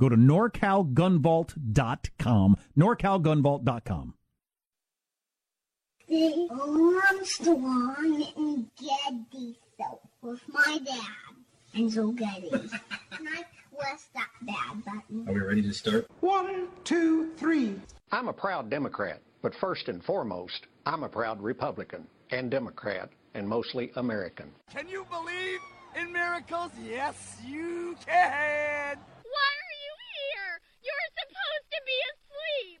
Go to norcalgunvault.com. norcalgunvault.com. The Armstrong and Getty show with my dad and Joe Getty. and I press that bad button. Are we ready to start? One, two, three. I'm a proud Democrat, but first and foremost, I'm a proud Republican and Democrat and mostly American. Can you believe in miracles? Yes, you can. Why are you here? You're supposed to be asleep.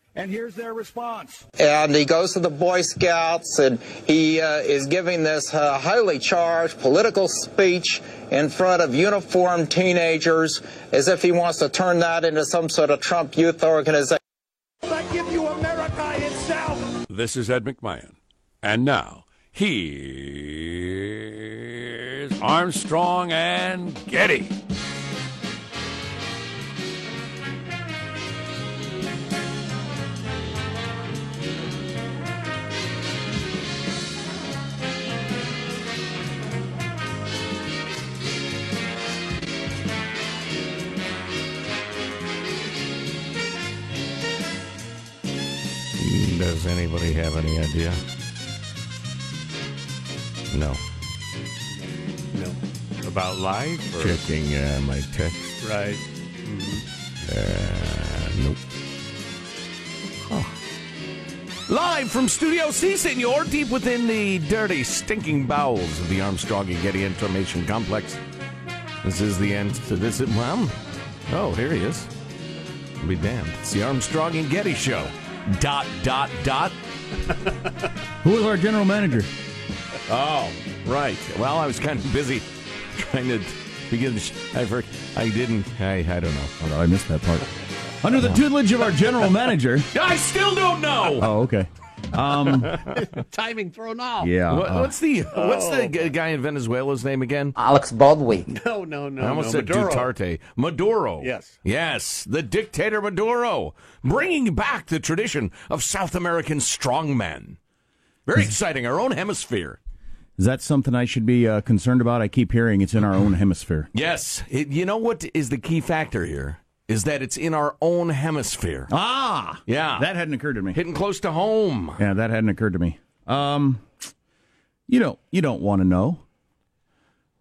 And here's their response. And he goes to the Boy Scouts and he uh, is giving this uh, highly charged political speech in front of uniformed teenagers as if he wants to turn that into some sort of Trump youth organization. I give you America itself. This is Ed McMahon. And now, here's Armstrong and Getty. Does anybody have any idea? No. No. About life? Or? Checking uh, my text. Right. Mm-hmm. Uh, nope. Huh. Live from Studio C, Senor, deep within the dirty, stinking bowels of the Armstrong and Getty Information Complex. This is the end to this. Well, oh, here he is. I'll be damned. It's the Armstrong and Getty Show dot dot dot. Who is our general manager? Oh, right. Well, I was kind of busy trying to begin. I heard, I didn't. I I don't know. Oh, no, I missed that part. Under the oh. tutelage of our general manager. I still don't know. Oh, okay. Um, Timing thrown off. Yeah. What, what's the What's the g- guy in Venezuela's name again? Alex Baldwin. No, no, no. I almost no. said Maduro. Duterte. Maduro. Yes. Yes, the dictator Maduro, bringing back the tradition of South American strongmen. Very exciting. Our own hemisphere. Is that something I should be uh, concerned about? I keep hearing it's in our own hemisphere. Yes. It, you know what is the key factor here? Is that it's in our own hemisphere. Ah, Yeah. that hadn't occurred to me. Hitting close to home. Yeah, that hadn't occurred to me. Um, you don't you don't want to know,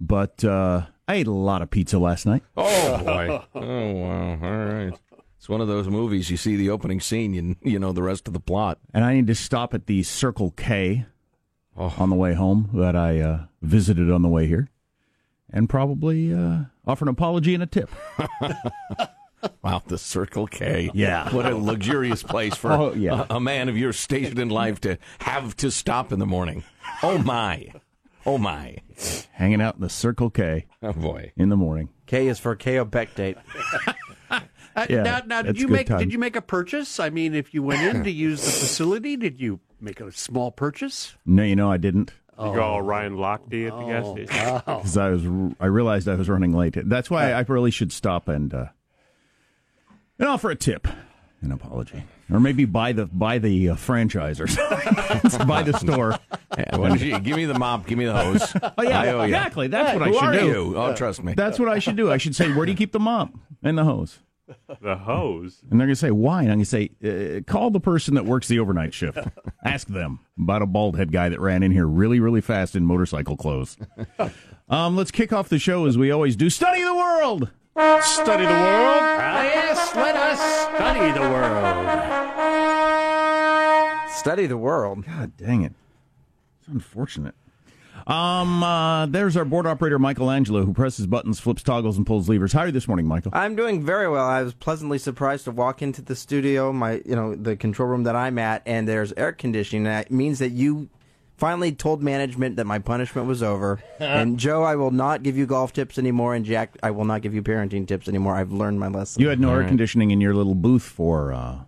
but uh, I ate a lot of pizza last night. Oh boy! oh wow! All right. It's one of those movies. You see the opening scene, you you know the rest of the plot. and I need to stop at the Circle K Oh. on the way home that I uh, visited on the way here, and probably uh, offer an apology and a tip. Wow, the Circle K. Yeah. What a luxurious place for Oh, yeah. a, a man of your station in life to have to stop in the morning. Oh my! Oh my! Hanging out in the Circle K Oh boy! in the morning. K is for Kaopectate. Uh, Yeah, now, now did you make times. did you make a purchase? I mean, if you went in to use the facility, did you make a small purchase? No, you know I didn't. You go all Ryan Lochte at the gas Oh. station. because I was I realized I was running late. That's why I really should stop and uh, and offer a tip, an apology, or maybe buy the buy the uh, franchise or something. buy the store. Yeah, why don't you give me the mop, give me the hose. Oh yeah, I owe ya. exactly. That's Hey, what I should do. you? Oh, trust me. That's what I should do. I should say, where do you keep the mop and the hose? The hose. And they're going to say, why? And I'm going to say, uh, call the person that works the overnight shift. Ask them about a bald head guy that ran in here really, really fast in motorcycle clothes. um, let's kick off the show as we always do. Study the world. Study the world. Ah, yes, let us study the world. Study the world. God dang it. It's unfortunate. Um, uh, there's our board operator, Michelangelo, who presses buttons, flips toggles, and pulls levers. How are you this morning, Michael? I'm doing very well. I was pleasantly surprised to walk into the studio, my you know the control room that I'm at, and there's air conditioning. That means that you finally told management that my punishment was over. and Joe, I will not give you golf tips anymore, and Jack, I will not give you parenting tips anymore. I've learned my lesson. You had no air conditioning in your little booth for, uh,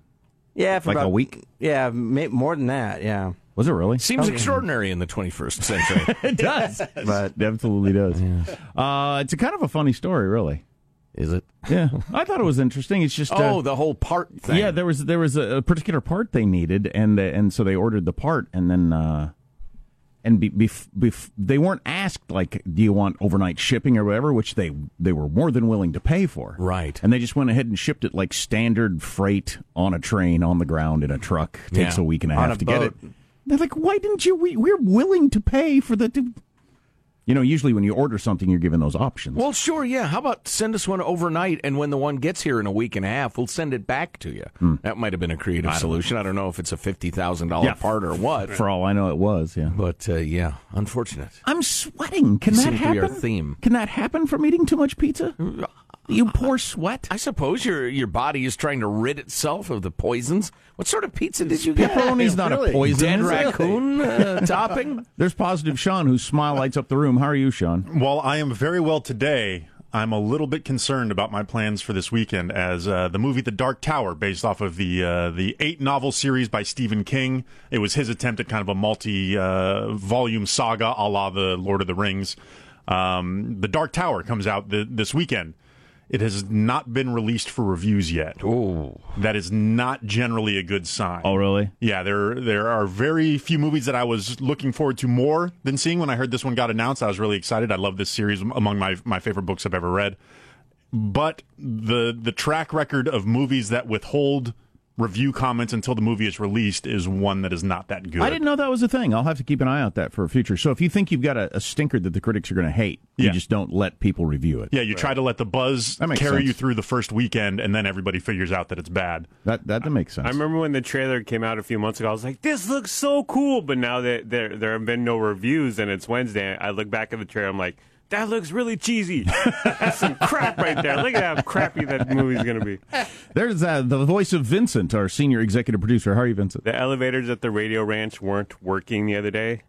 yeah, for like about a week? Yeah, ma- more than that. Yeah. Was it really? Seems Oh, extraordinary in the 21st century. it does. but it absolutely does. Uh, it's a kind of a funny story, really. Is it? Yeah, I thought it was interesting. It's just Oh, uh, the whole part thing. yeah, there was there was a, a particular part they needed, and uh, and so they ordered the part, and then uh, and be, bef- bef- they weren't asked like, do you want overnight shipping or whatever, which they they were more than willing to pay for. Right. And they just went ahead and shipped it like standard freight on a train on the ground in a truck. Takes Yeah. a week and a On half a to get it. They're like, why didn't you? We, we're willing to pay for the. To... You know, usually when you order something, you're given those options. Well, sure, yeah. How about send us one overnight, and when the one gets here in a week and a half, we'll send it back to you. That might have been a creative solution. I don't know if it's a fifty thousand dollar Yeah. part or what. For all I know, it was. Yeah. But uh, yeah, unfortunate. I'm sweating. Can It that seems to be happen? our theme. Can that happen from eating too much pizza? You pour sweat. I suppose your your body is trying to rid itself of the poisons. What sort of pizza did you get? Pepperoni's not a poison. Dead raccoon uh, topping. There's positive Sean, whose smile lights up the room. How are you, Sean? Well, I am very well today. I'm a little bit concerned about my plans for this weekend, as uh, the movie The Dark Tower, based off of the uh, the eight novel series by Stephen King, it was his attempt at kind of a multi uh, volume saga, a la the Lord of the Rings. Um, the Dark Tower comes out th- this weekend. It has not been released for reviews yet. Oh, that is not generally a good sign. Oh, really? Yeah, there there are very few movies that I was looking forward to more than seeing when I heard this one got announced. I was really excited. I love this series among my my favorite books I've ever read. But the the track record of movies that withhold review comments until the movie is released is one that is not that good. I didn't know that was a thing. I'll have to keep an eye out that for a future. So if you think you've got a, a stinker that the critics are going to hate, you just don't let people review it. Yeah, you try to let the buzz carry sense. you through the first weekend, and then everybody figures out that it's bad. That that, that makes sense. I remember when the trailer came out a few months ago. I was like, "This looks so cool," but now that there there have been no reviews and it's Wednesday, I look back at the trailer. I'm like, "That looks really cheesy. That's some crap right there. Look at how crappy that movie's gonna be." There's uh, the voice of Vincent, our senior executive producer. How are you, Vincent? The elevators at the Radio Ranch weren't working the other day,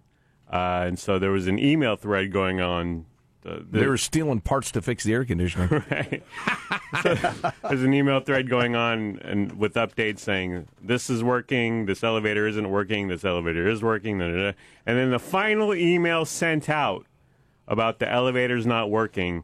uh, and so there was an email thread going on. The, the, They were stealing parts to fix the air conditioning. right. So there's an email thread going on and with updates saying this is working, this elevator isn't working, this elevator is working, da, da, da. and then the final email sent out about the elevators not working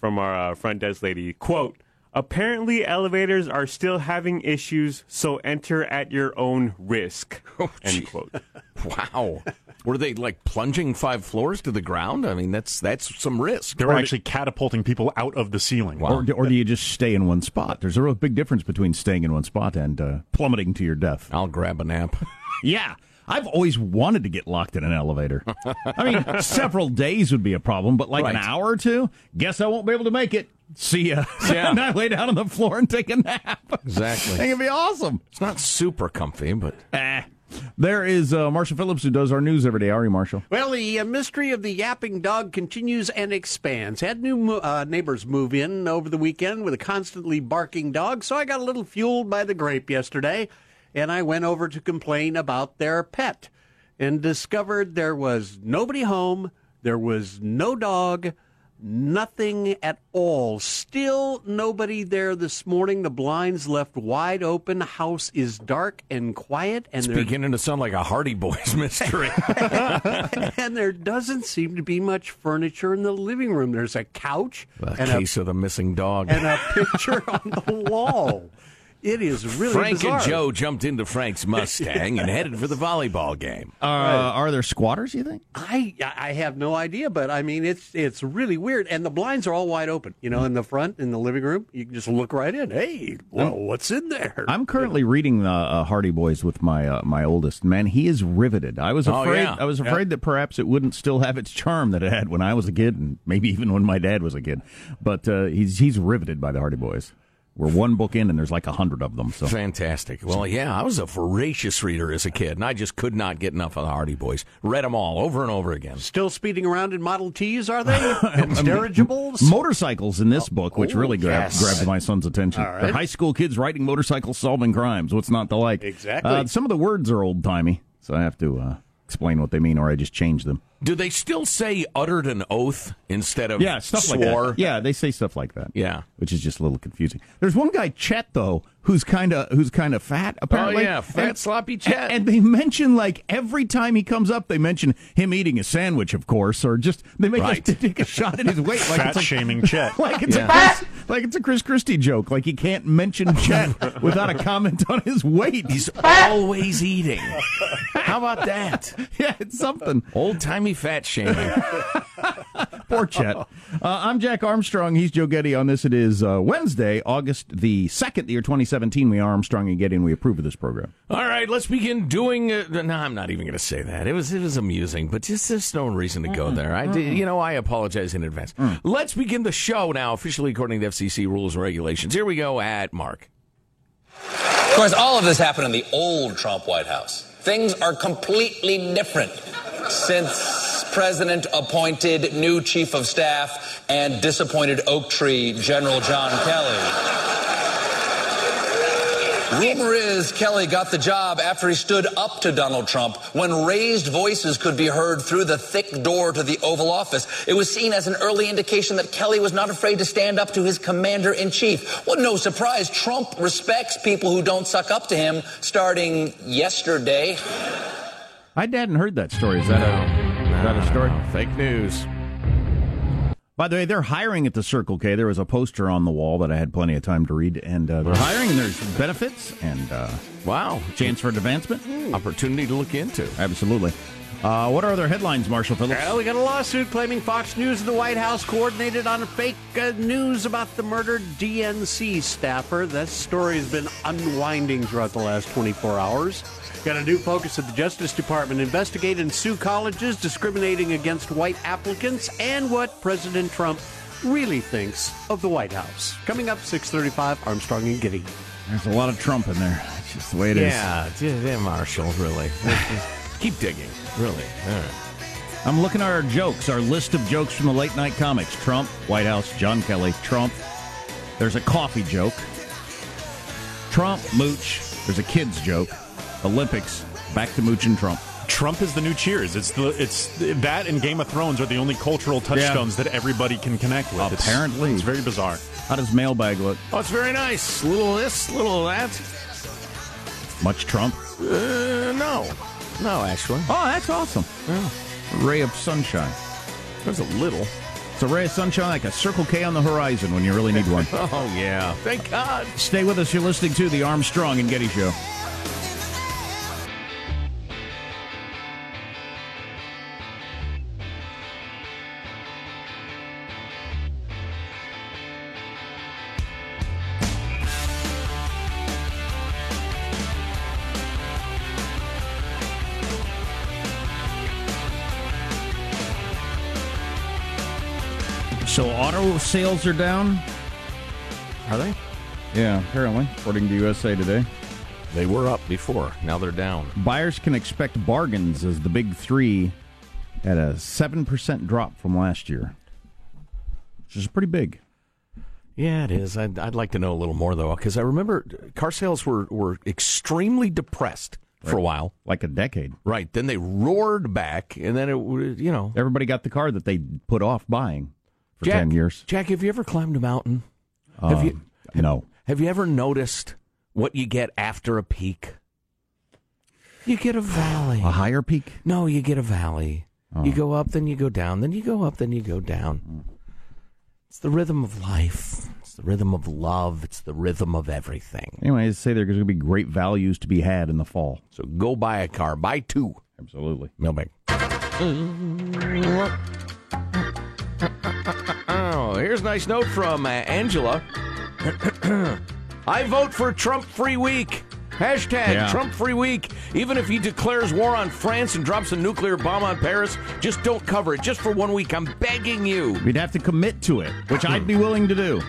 from our uh, front desk lady quote. Apparently, elevators are still having issues, so enter at your own risk. End quote. Wow. Were they like plunging five floors to the ground? I mean, that's that's some risk. They were actually catapulting people out of the ceiling. Or, do- or do you just stay in one spot? There's a real big difference between staying in one spot and uh, plummeting to your death. I'll grab a nap. yeah. I've always wanted to get locked in an elevator. I mean, several days would be a problem, but like an hour or two, guess I won't be able to make it. See ya. Yeah. and I lay down on the floor and take a nap. Exactly. I think it'd be awesome. It's not super comfy, but Eh. There is uh, Marshall Phillips who does our news every day. How are you, Marshall? Well, the uh, mystery of the yapping dog continues and expands. Had new mo- uh, neighbors move in over the weekend with a constantly barking dog, so I got a little fueled by the grape yesterday, and I went over to complain about their pet and discovered there was nobody home, there was no dog, Nothing at all. Still nobody there this morning. The blinds left wide open. House is dark and quiet, and It's there beginning to sound like a Hardy Boys mystery. and there doesn't seem to be much furniture in the living room. There's a couch a and case of the missing dog. and a picture on the wall. It is really Frank bizarre. and Joe jumped into Frank's Mustang and headed for the volleyball game. Uh, Are there squatters? You think? I I have no idea, but I mean it's it's really weird, and the blinds are all wide open. You know, in the front in the living room, you can just look right in. Hey, well, what's in there? I'm currently reading the uh, Hardy Boys with my uh, my oldest man. He is riveted. I was Oh, afraid. yeah. I was Yeah. afraid that perhaps it wouldn't still have its charm that it had when I was a kid, and maybe even when my dad was a kid. But uh, he's he's riveted by the Hardy Boys. We're one book in, and there's like a hundred of them. So Fantastic. Well, yeah, I was a voracious reader as a kid, and I just could not get enough of the Hardy Boys. Read them all over and over again. Still speeding around in Model Ts, are they? and dirigibles? motorcycles in this book, which oh, really grabbed, yes. grabbed my son's attention. All right. High school kids riding motorcycles, solving crimes. What's not to like? Exactly. Uh, some of the words are old timey, so I have to uh, explain what they mean, or I just change them. Do they still say uttered an oath instead of Yeah, stuff swore? like that. Yeah, they say stuff like that. Yeah. which is just a little confusing. There's one guy, Chet, though, who's kind of who's kind of fat. Oh, apparently, Oh, yeah, fat, And- sloppy Chet. And, and they mention like every time he comes up, they mention him eating a sandwich, of course, or just they make Right. us take a shot at his weight, like Fat it's like, shaming Chet. like it's Yeah. a Chris, like it's a Chris Christie joke. Like he can't mention Chet without a comment on his weight. He's always eating. How about that? yeah, it's something. Old timey fat shaming. Poor Chet. Uh, I'm Jack Armstrong. He's Joe Getty. On this, it is uh, Wednesday, August the 2nd, the year 2017. We are Armstrong and Getty, and we approve of this program. All right, let's begin doing. Uh, no, I'm not even going to say that. It was it was amusing, but just there's no reason to go there. I, did- you know, I apologize in advance. Let's begin the show now, officially according to FCC rules and regulations. Here we go at Mark. Of course, all of this happened in the old Trump White House. Things are completely different since President appointed new chief of staff and disappointed Oak Tree General John Kelly. Rumor is Kelly got the job after he stood up to Donald Trump when raised voices could be heard through the thick door to the Oval Office. It was seen as an early indication that Kelly was not afraid to stand up to his commander in chief. Well, no surprise, Trump respects people who don't suck up to him starting yesterday. I hadn't heard that story. Is that a, is that a story? Fake news. By the way, they're hiring at the Circle K. There was a poster on the wall that I had plenty of time to read, and uh, they're hiring, and there's benefits and uh, Wow, chance for advancement. opportunity to look into. Absolutely. Uh, what are other headlines, Marshall Phillips? Well, we got a lawsuit claiming Fox News and the White House coordinated on fake uh, news about the murdered DNC staffer. That story has been unwinding throughout the last 24 hours. Got a new focus at the Justice Department investigate and sue colleges discriminating against white applicants and what President Trump really thinks of the White House. Coming up 635 Armstrong and Getty. There's a lot of Trump in there. It's just the way it is. Yeah, yeah, yeah, Marshall, really. Keep digging, really. All right. I'm looking at our jokes, our list of jokes from the late night comics. Trump, White House, John Kelly, Trump. There's a coffee joke. Trump, Mooch. There's a kids joke. Olympics, back to Mooch and Trump. Trump is the new Cheers. It's the it's that and Game of Thrones are the only cultural touchstones that everybody can connect with. Apparently. it's, very bizarre. How does mailbag look? Oh, it's very nice. Little this, little that. Much Trump? Uh, no, no, actually. Oh, that's awesome. Yeah. Ray of sunshine. There's a little. It's a ray of sunshine like a Circle K on the horizon when you really need one. Oh yeah, thank God. Stay with us. You're listening to the Armstrong and Getty Show. So auto sales are down. Are they? Yeah, apparently, according to USA Today. They were up before. Now they're down. Buyers can expect bargains as the big three at a 7% drop from last year, which is pretty big. Yeah, it is. I'd, I'd like to know a little more though, because I remember car sales were were extremely depressed for a while. Like a decade. Right. Then they roared back, and then it w- you know Everybody got the car that they put off buying. For Jack, ten years. Jack, have you ever climbed a mountain? have you? Um, no. Have you ever noticed what you get after a peak? You get a valley. A higher peak? No, you get a valley. Oh. You go up, then you go down, then you go up, then you go down. It's the rhythm of life. It's the rhythm of love. It's the rhythm of everything. Anyway, I say there's going to be great values to be had in the fall. So go buy a car. Buy two. Absolutely. Mailbag. Here's a nice note from uh, Angela. I vote for Trump free week. Hashtag Yeah. Trump free week. Even if he declares war on France and drops a nuclear bomb on Paris, just don't cover it. Just for one week. I'm begging you. We'd have to commit to it, which I'd be willing to do.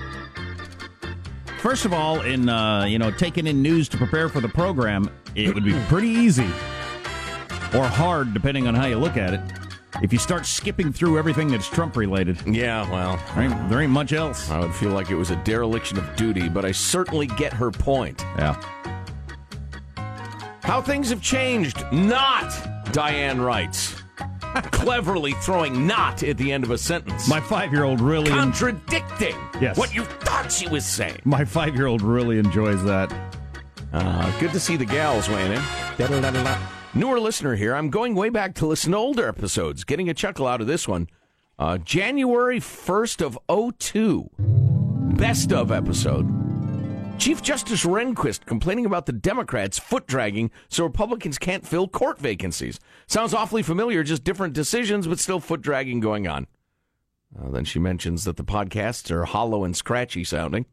First of all, in uh, you know taking in news to prepare for the program, it would be pretty easy or hard, depending on how you look at it. If you start skipping through everything that's Trump related, Yeah, well, there ain't, there ain't much else. I would feel like it was a dereliction of duty, but I certainly get her point. Yeah. How things have changed. Not, Diane writes. Cleverly throwing not at the end of a sentence. My five-year-old really, en- Contradicting Yes. what you thought she was saying. my five-year-old really enjoys that. Uh, good to see the gals weighing in. Newer listener here. I'm going way back to listen to older episodes, getting a chuckle out of this one. Uh, January 1st of 02. Best of episode. Chief Justice Rehnquist complaining about the Democrats foot dragging so Republicans can't fill court vacancies. Sounds awfully familiar, just different decisions, but still foot dragging going on. Uh, then she mentions that the podcasts are hollow and scratchy sounding.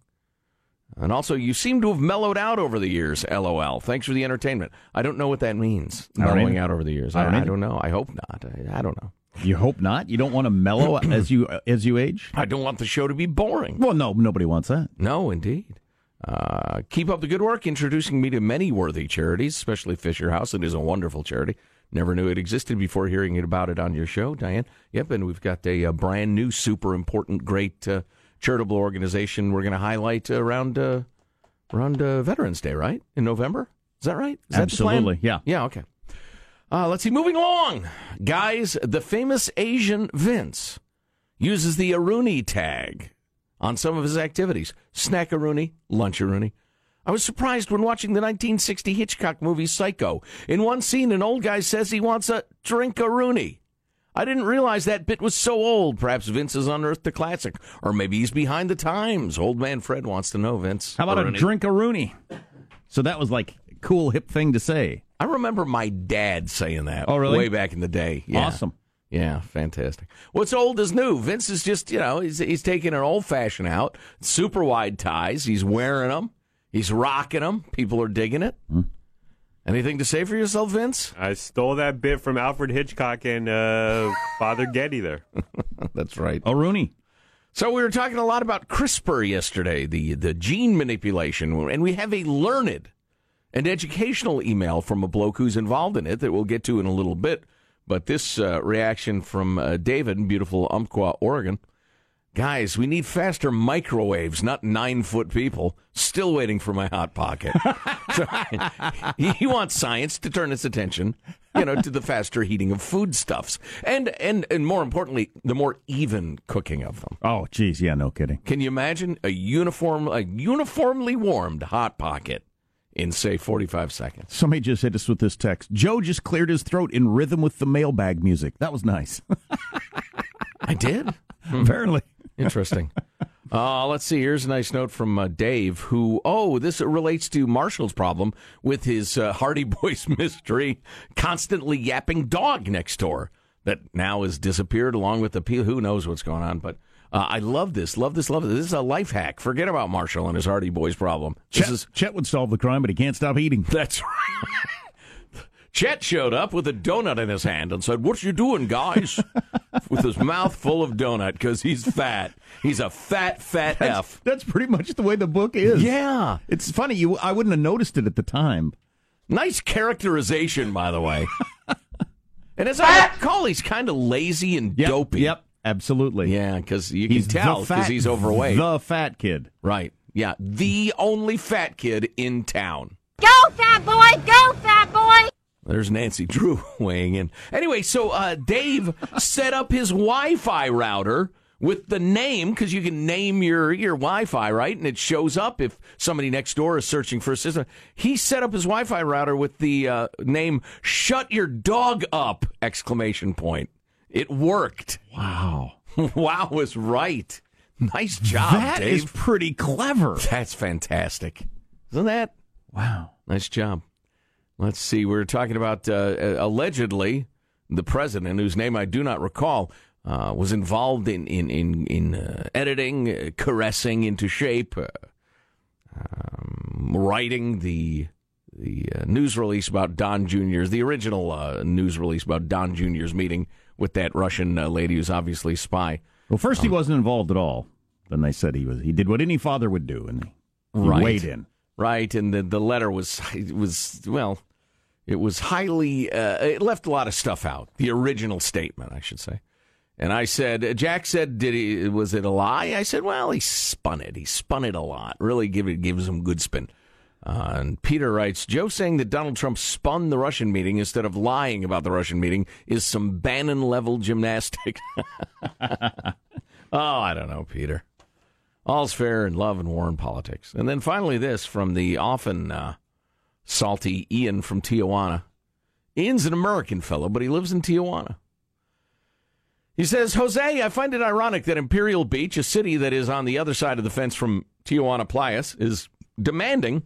And also, you seem to have mellowed out over the years. LOL. Thanks for the entertainment. I don't know what that means. Mellowing either. out over the years. I I, don't I either. don't know. I hope not. I, I don't know. You hope not. You don't want to mellow as you as you age. I don't want the show to be boring. Well, no, nobody wants that. No, indeed. Uh, keep up the good work, introducing me to many worthy charities, especially Fisher House. It is a wonderful charity. Never knew it existed before hearing about it on your show, Diane. Yep, and we've got a, uh brand new, super important, great uh, charitable organization we're going to highlight around uh, around uh, Veterans Day, right? In November? Is that right? Is that the plan? Absolutely, yeah. Yeah, okay. Uh, let's see. Moving along, guys. The famous Asian Vince uses the Aruni tag on some of his activities: snackaroonie, luncharoonie. I was surprised when watching the 1960 Hitchcock movie Psycho. In one scene, an old guy says he wants a drink drinkaroonie. I didn't realize that bit was so old. Perhaps Vince has unearthed a classic, or maybe he's behind the times. Old man Fred wants to know, Vince. How about Aruni. a drink a Rooney? So that was like a cool hip thing to say. I remember my dad saying that. Oh, really? Way back in the day. Yeah. Awesome. Yeah, fantastic. What's old is new. Vince is just, you know, he's, he's taking an old fashioned out, super wide ties. He's wearing them, he's rocking them. People are digging it. Hmm. Anything to say for yourself, Vince? I stole that bit from Alfred Hitchcock and uh, Father Getty there. That's right. Oh, Rooney. So we were talking a lot about CRISPR yesterday, the the gene manipulation, and we have a learned and educational email from a bloke who's involved in it that we'll get to in a little bit. But this uh, reaction from uh, David in beautiful Umpqua, Oregon. Guys, we need faster microwaves, not nine foot people. Still waiting for my hot pocket. so, he, wants science to turn its attention, you know, to the faster heating of foodstuffs, and and and more importantly, the more even cooking of them. Oh, geez, yeah, no kidding. Can you imagine a uniform, a uniformly warmed hot pocket in say forty five seconds? Somebody just hit us with this text. Joe just cleared his throat in rhythm with the mailbag music. That was nice. I did. Apparently. Interesting. Uh, let's see. Here's a nice note from uh, Dave, who, oh, this relates to Marshall's problem with his uh, Hardy Boys mystery, constantly yapping dog next door that now has disappeared along with the people. Who knows what's going on? But uh, I love this. Love this. Love this. This is a life hack. Forget about Marshall and his Hardy Boys problem. This Chet, is Chet would solve the crime, but he can't stop eating. that's right. Chet showed up with a donut in his hand and said, "What you doing, guys?" with his mouth full of donut because he's fat. He's a fat, fat That's, f. that's pretty much the way the book is. Yeah. It's funny. You, I wouldn't have noticed it at the time. Nice characterization, by the way. and as I ah! recall, he's kind of lazy and Yep, dopey. Yep, absolutely. Yeah, because you He's can tell because he's overweight. The fat kid. Right. Yeah. The only fat kid in town. Go, fat boy! Go, fat boy! There's Nancy Drew weighing in. Anyway, so uh, Dave set up his Wi Fi router with the name because you can name your your Wi-Fi right, and it shows up if somebody next door is searching for a system. He set up his Wi-Fi router with the uh, name "Shut Your Dog Up!" exclamation point. It worked. Wow. wow was right. Nice job, That Dave. is pretty clever. That's fantastic. Isn't that? Wow. Nice job. Let's see. We are talking about uh, allegedly the president, whose name I do not recall, uh, was involved in in in, in uh, editing, uh, caressing into shape, uh, um, writing the the uh, news release about Don Jr.'s the original uh, news release about Don Jr.'s meeting with that Russian uh, lady who's obviously a spy. Well, first he wasn't involved at all. Then they said he was. He did what any father would do, and he, he Right. weighed in. Right, and the the letter was was well, it was highly uh, it left a lot of stuff out. The original statement, I should say. And I said, Jack said, did he was it a lie? I said, well, he spun it. He spun it a lot. Really, give it gives him good spin. Uh, and Peter writes, Joe saying that Donald Trump spun the Russian meeting instead of lying about the Russian meeting is some Bannon level gymnastic. oh, I don't know, Peter. All's fair in love and war and politics. And then finally, this from the often uh, salty Ian from Tijuana. Ian's an American fellow, but he lives in Tijuana. He says, Jose, I find it ironic that Imperial Beach, a city that is on the other side of the fence from Tijuana Playas, is demanding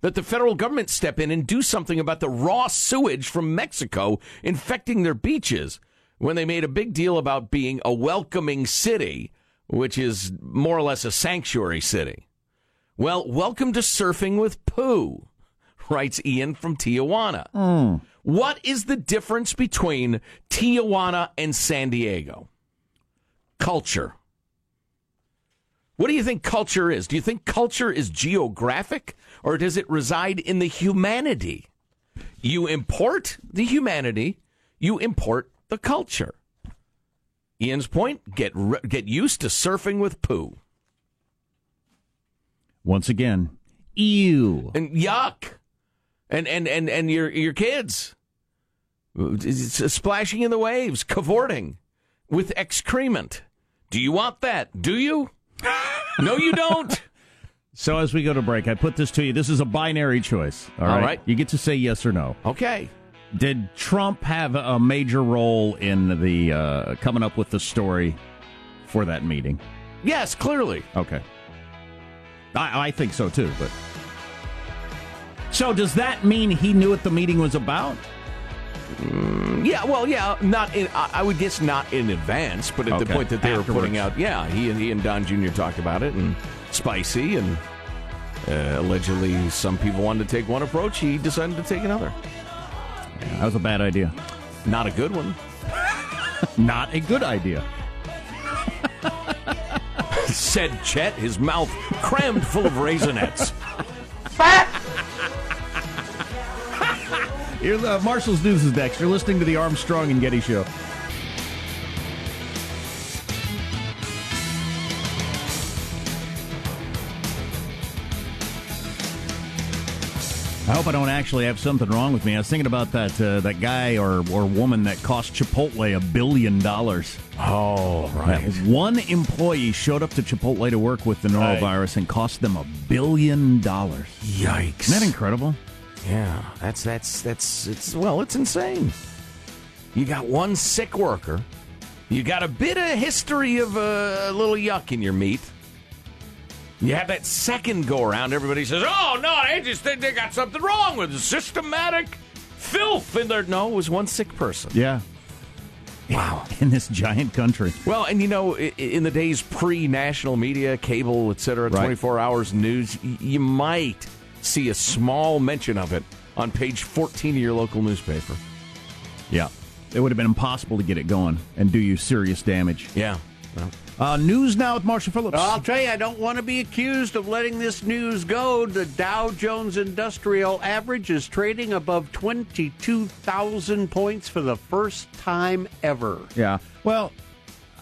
that the federal government step in and do something about the raw sewage from Mexico infecting their beaches when they made a big deal about being a welcoming city, which is more or less a sanctuary city. Well, welcome to surfing with poo, writes Ian from Tijuana. Hmm. What is the difference between Tijuana and San Diego? Culture. What do you think culture is? Do you think culture is geographic or does it reside in the humanity? You import the humanity, you import the culture. Ian's point: get re- get used to surfing with poo Once again, ew. and yuck, and and and and your your kids It's splashing in the waves, cavorting with excrement. Do you want that? Do you? no, you don't. So as we go to break, I put this to you. This is a binary choice. All All right. right. You get to say yes or no. Okay. Did Trump have a major role in the uh, coming up with the story for that meeting? Yes, clearly. Okay. I, I think so too, but. So does that mean he knew what the meeting was about? Yeah, well, yeah, not in. I would guess not in advance, but at the point that they were putting out, yeah, he and he and Don Jr. talked about it, and spicy, and uh, allegedly some people wanted to take one approach. He decided to take another. That was a bad idea. Not a good one. Not a good idea. Said Chet, his mouth crammed full of raisinets. "Fat." Here's uh, Marshall's News is next. You're listening to the Armstrong and Getty Show. I hope I don't actually have something wrong with me. I was thinking about that uh, that guy or, or woman that cost Chipotle a billion dollars. Oh, That one employee showed up to Chipotle to work with the norovirus and cost them a billion dollars. Yikes! Isn't that incredible? Yeah, that's that's that's it's well, it's insane. You got one sick worker. You got a bit of history of uh, a little yuck in your meat. You have that second go around. Everybody says, "Oh no, they just think they got something wrong with it. systematic filth in there." No, it was one sick person. Yeah. Wow. In this giant country. Well, and you know, in the days pre-national media, cable, etc., Right. 24 hours news, you might see a small mention of it on page 14 of your local newspaper. Yeah. It would have been impossible to get it going and do you serious damage. Yeah. Well, Uh, news now with Marshall Phillips. I'll tell you, I don't want to be accused of letting this news go. The Dow Jones Industrial Average is trading above 22,000 points for the first time ever. Yeah. Well,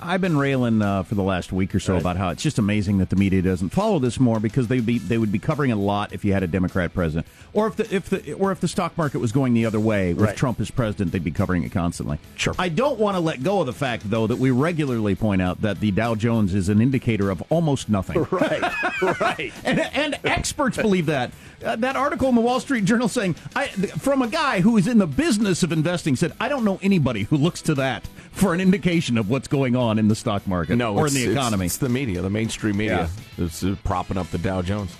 I've been railing uh, for the last week or so about how it's just amazing that the media doesn't follow this more because they'd be they would be covering a lot if you had a Democrat president, or if the if the or if the stock market was going the other way with Right. Trump as president, they'd be covering it constantly. Sure. I don't want to let go of the fact though that we regularly point out that the Dow Jones is an indicator of almost nothing. Right, right. and, and experts believe that. Uh, that article in the Wall Street Journal saying, I, from a guy who is in the business of investing, said, I don't know anybody who looks to that for an indication of what's going on in the stock market No, or in the economy. It's, the media, the mainstream media, that's uh, propping up the Dow Jones.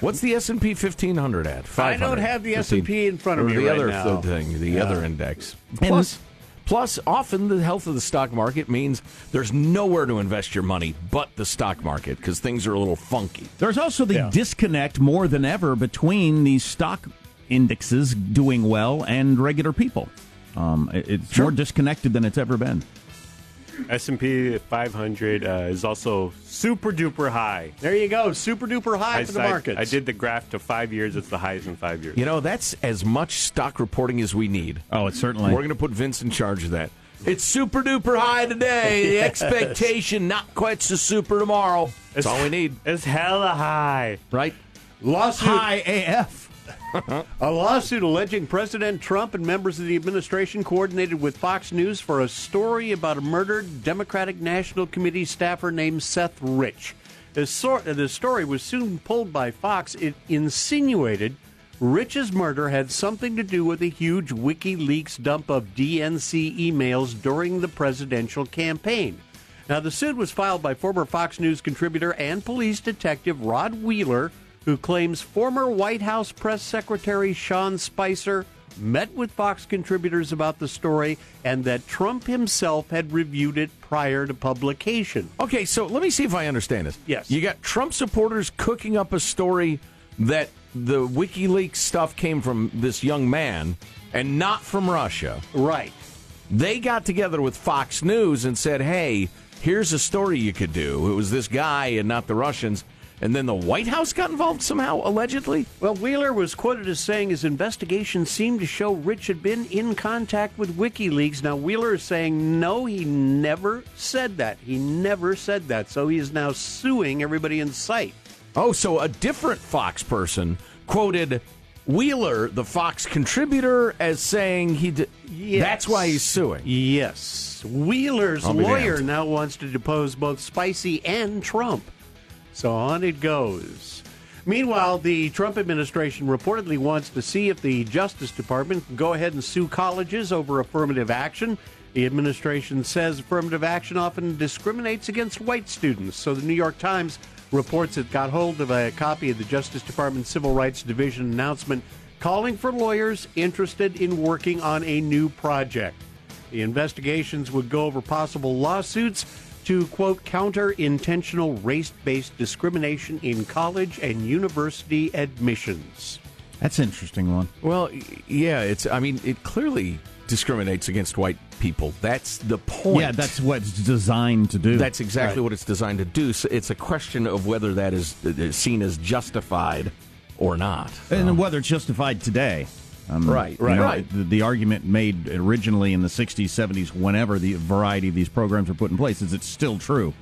What's the S and P fifteen hundred at? I don't have the S&P in front of Or me the right other now. thing, the Yeah. other index. And- Plus, plus, often the health of the stock market means there's nowhere to invest your money but the stock market because things are a little funky. There's also the Yeah. disconnect more than ever between these stock indexes doing well and regular people. Um, it- it's more disconnected than it's ever been. S&P 500 uh, is also super duper high. There you go, super duper high I, for the I- markets. I did the graph to five years. It's the highest in five years. You know, that's as much stock reporting as we need. Oh, it's certainly. We're going to put Vince in charge of that. It's super duper high today. The expectation not quite so super tomorrow. That's all we need. It's hella high. Right? Lawsuit. High AF. A lawsuit alleging President Trump and members of the administration coordinated with Fox News for a story about a murdered Democratic National Committee staffer named Seth Rich. The, the story was soon pulled by Fox. It insinuated Rich's murder had something to do with a huge WikiLeaks dump of DNC emails during the presidential campaign. Now, the suit was filed by former Fox News contributor and police detective Rod Wheeler, who claims former White House press secretary Sean Spicer met with Fox contributors about the story and that Trump himself had reviewed it prior to publication. Okay, so let me see if I understand this. Yes. You got Trump supporters cooking up a story that the WikiLeaks stuff came from this young man and not from Russia. Right. They got together with Fox News and said, hey, here's a story you could do. It was this guy and not the Russians. And then the White House got involved somehow, allegedly? Well, Wheeler was quoted as saying his investigation seemed to show Rich had been in contact with WikiLeaks. Now, Wheeler is saying no, he never said that. He never said that. So he is now suing everybody in sight. Oh, so a different Fox person quoted Wheeler, the Fox contributor, as saying he did. Yes. That's why he's suing. Yes. Wheeler's lawyer damned. now wants to depose both Spicy and Trump. So on it goes. Meanwhile, the Trump administration reportedly wants to see if the Justice Department can go ahead and sue colleges over affirmative action. The administration says affirmative action often discriminates against white students. So the New York Times reports it got hold of a copy of the Justice Department Civil Rights Division announcement calling for lawyers interested in working on a new project. The investigations would go over possible lawsuits to, quote, counter intentional race based discrimination in college and university admissions. That's an interesting one. Well, yeah, it's. I mean, it clearly discriminates against white people. That's the point. Yeah, that's what it's designed to do. That's exactly Right. what it's designed to do. So it's a question of whether that is uh, seen as justified or not. and whether it's justified today. Um, Right, you right, know, right. The, the argument made originally in the 60s, 70s, whenever the variety of these programs were put in place, is it still true?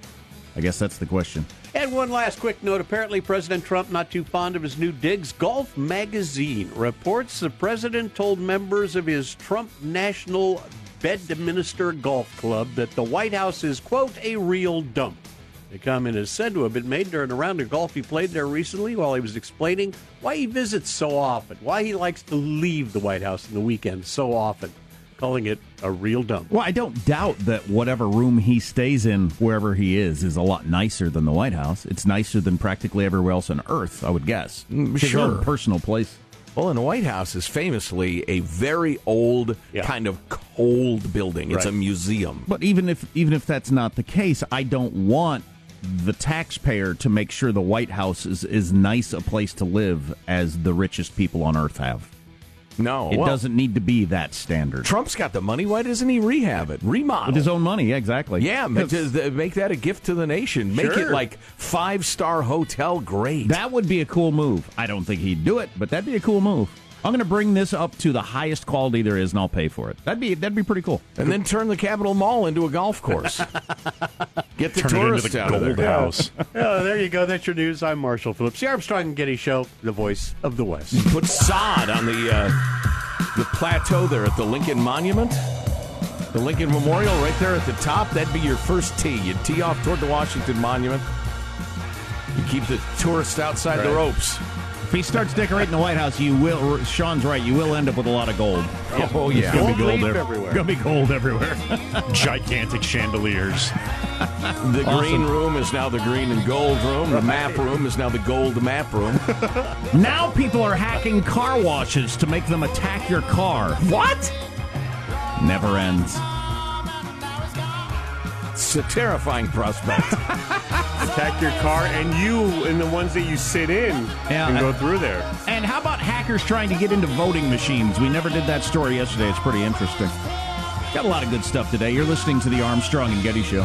I guess that's the question. And one last quick note. Apparently, President Trump not too fond of his new digs. Golf Magazine reports the president told members of his Trump National Bedminster Golf Club that the White House is, quote, a real dump. The comment is said to have been made during a round of golf he played there recently while he was explaining why he visits so often, why he likes to leave the White House in the weekend so often, calling it a real dump. Well, I don't doubt that whatever room he stays in, wherever he is, is a lot nicer than the White House. It's nicer than practically everywhere else on Earth, I would guess. Mm, it's his own sure. personal place. Well, and the White House is famously a very old, kind of cold building. It's a museum. But even if even if that's not the case, I don't want the taxpayer to make sure the White House is as nice a place to live as the richest people on Earth have. No, it well- doesn't need to be that standard. Trump's got the money. Why doesn't he rehab it? Remodel. With his own money, yeah, exactly. Yeah, make, make that a gift to the nation. Make it like five star hotel grade. That would be a cool move. I don't think he'd do it, but that'd be a cool move. I'm going to bring this up to the highest quality there is, and I'll pay for it. That'd be that'd be pretty cool. And then turn the Capitol Mall into a golf course. Get the Turn it into tourists the out of Gold there. House. Oh, there you go. That's your news. I'm Marshall Phillips, the Armstrong and Getty Show, the voice of the West. Put sod on the uh, the plateau there at the Lincoln Monument, the Lincoln Memorial, right there at the top. That'd be your first tee. You'd tee off toward the Washington Monument. You keep the tourists outside the ropes. If he starts decorating the White House, you will. Sean's right. You will end up with a lot of gold. Oh, yeah. It's gonna be Gold gold there. everywhere. Gonna be gold everywhere. Gigantic chandeliers. The Awesome. green room is now the green and gold room. The map room is now the gold map room. now people are hacking car washes to make them attack your car. What? Never ends. It's a terrifying prospect. Attack your car and you and the ones that you sit in Yeah, and go through there. And how about hackers trying to get into voting machines? We never did that story yesterday. It's pretty interesting. Got a lot of good stuff today. You're listening to the Armstrong and Getty Show.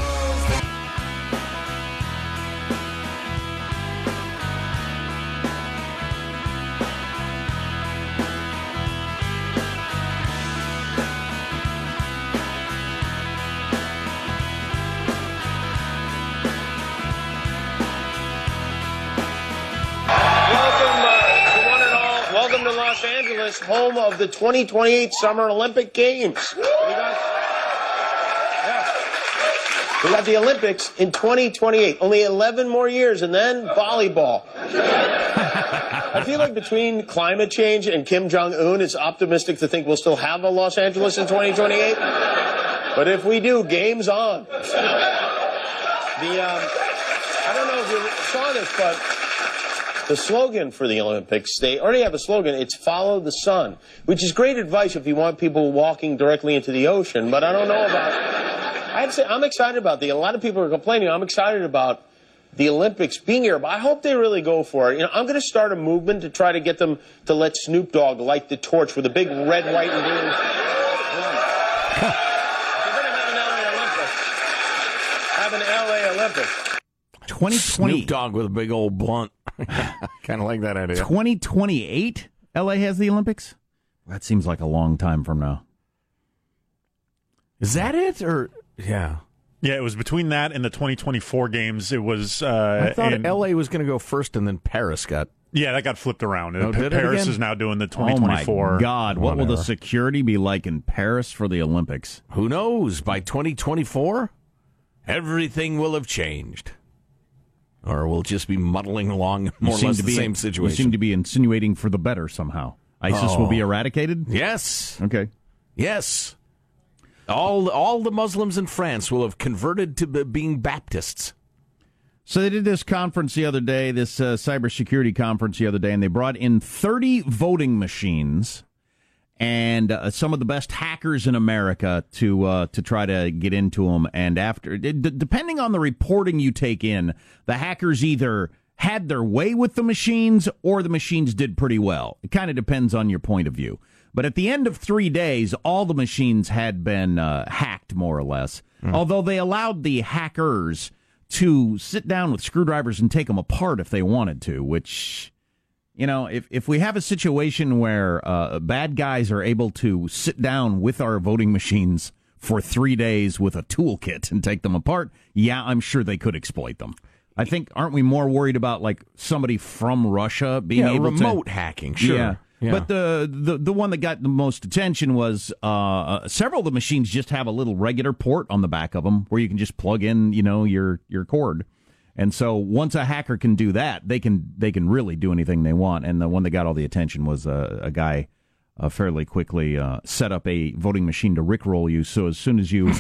Los Angeles, home of the 2028 Summer Olympic Games. We got, yeah. we got the Olympics in 2028. Only 11 more years, and then volleyball. I feel like between climate change and Kim Jong Un, it's optimistic to think we'll still have a Los Angeles in 2028. But if we do, games on. The um, I don't know if you saw this, but the slogan for the Olympics, they already have a slogan. It's follow the sun, which is great advice if you want people walking directly into the ocean. But I don't know about. I have to say, I'm excited about the. A lot of people are complaining. I'm excited about the Olympics being here, but I hope they really go for it. You know, I'm going to start a movement to try to get them to let Snoop Dogg light the torch with a big red, white, and blue. flag. We're going to have an LA Olympics. Have an LA Olympics. 2020. Snoop Dogg with a big old blunt. kind of like that idea. 2028, LA has the Olympics? That seems like a long time from now. Is that it? Or yeah. Yeah, it was between that and the 2024 games. It was. Uh, I thought in- L.A. was going to go first, and then Paris got. Yeah, that got flipped around. Oh, Pa- did it Paris is now doing the Oh 2024. my God! What will the security be like in Paris for the Olympics? Who knows? By 2024, everything will have changed, or we'll just be muddling along more You or less the be same You situation. seem to be insinuating for the better somehow. ISIS will be Oh. eradicated. Yes. Okay. Yes. All all the Muslims in France will have converted to be- being Baptists. So they did this conference the other day, this uh, cybersecurity conference the other day, and they brought in 30 voting machines and uh, some of the best hackers in America to uh, to try to get into them. And after, d- depending on the reporting you take in, the hackers either had their way with the machines or the machines did pretty well. It kind of depends on your point of view. But at the end of three days, all the machines had been uh, hacked, more or less. Although they allowed the hackers to sit down with screwdrivers and take them apart if they wanted to, which, you know, if, if we have a situation where uh, bad guys are able to sit down with our voting machines for three days with a toolkit and take them apart, yeah, I'm sure they could exploit them. I think, aren't we more worried about like somebody from Russia being able to. Yeah, able remote to hacking, sure. Yeah. Yeah. But the, the the one that got the most attention was uh, several of the machines just have a little regular port on the back of them where you can just plug in, you know, your your cord. And so once a hacker can do that, they can they can really do anything they want. And the one that got all the attention was uh, a guy uh, fairly quickly uh, set up a voting machine to rickroll you. So as soon as you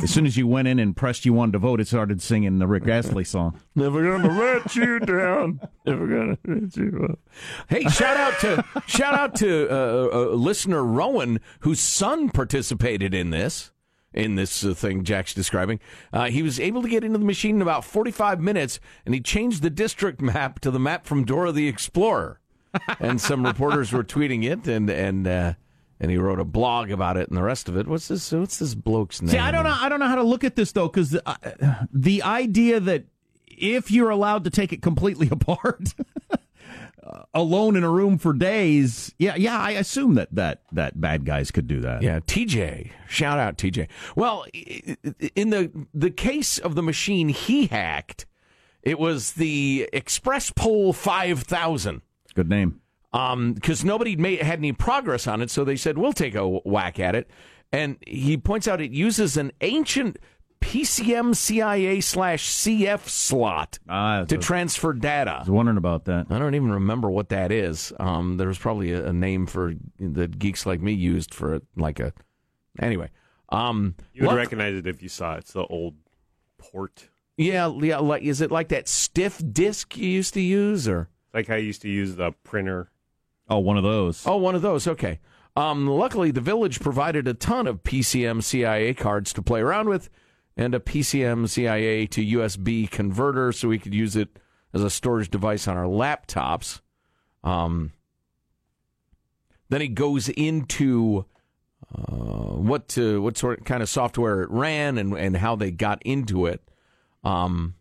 as soon as you went in and pressed you wanted to vote, it started singing the Rick Astley song. Never gonna let you down. Never gonna let you up. Hey, shout out to shout out to uh, uh, listener Rowan, whose son participated in this in this uh, thing Jack's describing. Uh, he was able to get into the machine in about 45 minutes, and he changed the district map to the map from Dora the Explorer. and some reporters were tweeting it, and and uh, and he wrote a blog about it, and the rest of it. What's this? What's this bloke's name? See, I don't know. I don't know how to look at this though, because the, uh, the idea that if you're allowed to take it completely apart, uh, alone in a room for days. Yeah, yeah, I assume that that that bad guys could do that. Yeah, TJ. Shout out TJ. Well, in the the case of the machine he hacked, it was the Express Poll 5000. Good name. Um, because nobody made had any progress on it, so they said we'll take a whack at it. And he points out it uses an ancient PCMCIA slash CF slot Ah, to transfer data. I was wondering about that. I don't even remember what that is. Um, there's probably a, a name for that geeks like me used for it, like a. Anyway, um, You would luck- recognize it if you saw it. It's the old port. yeah, yeah. Like, is it like that stiff disc you used to use, or Like I used to use the printer. Oh, one of those. oh, one of those? Okay. Um, luckily, the village provided a ton of PCMCIA cards to play around with, and a PCMCIA to USB converter, so we could use it as a storage device on our laptops. Um, then he goes into uh, what to, what sort kind of software it ran and and how they got into it. Um,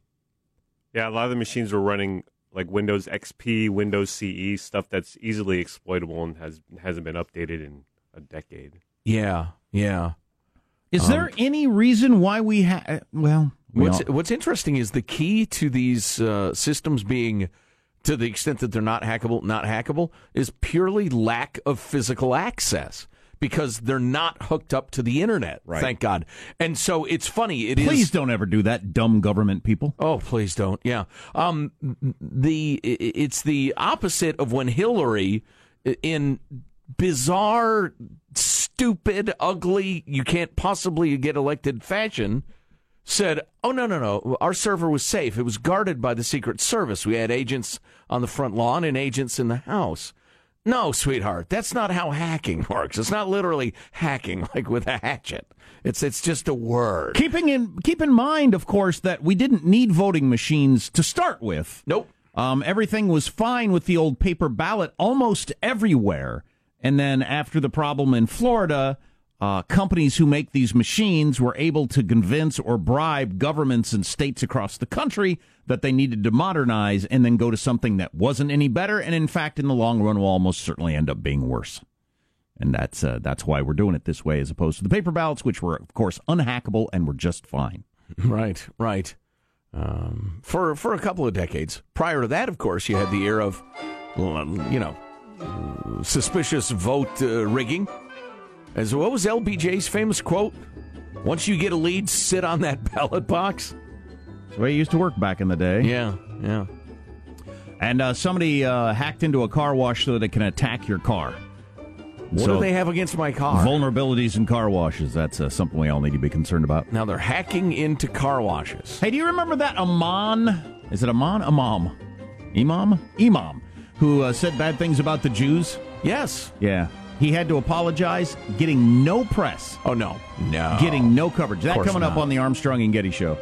Yeah, a lot of the machines were running like Windows XP, Windows CE stuff that's easily exploitable and has hasn't been updated in a decade. yeah, yeah. Is Um, there any reason why we have? Well, we What's all- What's interesting is the key to these uh, systems being, to the extent that they're not hackable, not hackable, is purely lack of physical access because they're not hooked up to the internet. Right. Thank God. And so it's funny. It is. please don't ever do that, dumb government people. Oh, please don't. Yeah. Um, the it's the opposite of when Hillary, in bizarre, stupid, ugly, you can't possibly get elected fashion, said, "Oh no, no, no, our server was safe. It was guarded by the Secret Service. We had agents on the front lawn and agents in the house." No, sweetheart, that's not how hacking works. It's not literally hacking like with a hatchet. It's it's just a word. Keeping in keep in mind, of course, that we didn't need voting machines to start with. Nope. Um, everything was fine with the old paper ballot almost everywhere. And then after the problem in Florida, uh, companies who make these machines were able to convince or bribe governments and states across the country that they needed to modernize and then go to something that wasn't any better. And in fact, in the long run, will almost certainly end up being worse. And that's uh, that's why we're doing it this way, as opposed to the paper ballots, which were, of course, unhackable and were just fine. Right, right. Um, for for a couple of decades. Prior to that, of course, you had the era of, you know, suspicious vote uh, rigging. As what was LBJ's famous quote? Once you get a lead, sit on that ballot box. That's the way it used to work back in the day. Yeah, yeah. And uh, somebody uh, hacked into a car wash so that it can attack your car. What So- do they have against my car? Vulnerabilities in car washes. That's uh, something we all need to be concerned about. now they're hacking into car washes. Hey, do you remember that Amon? Is it Amon? Imam? Imam? Imam, who uh, said bad things about the Jews? Yes. Yeah. He had to apologize, getting no press, Oh no, no. getting no coverage. That coming up on the Armstrong and Getty show.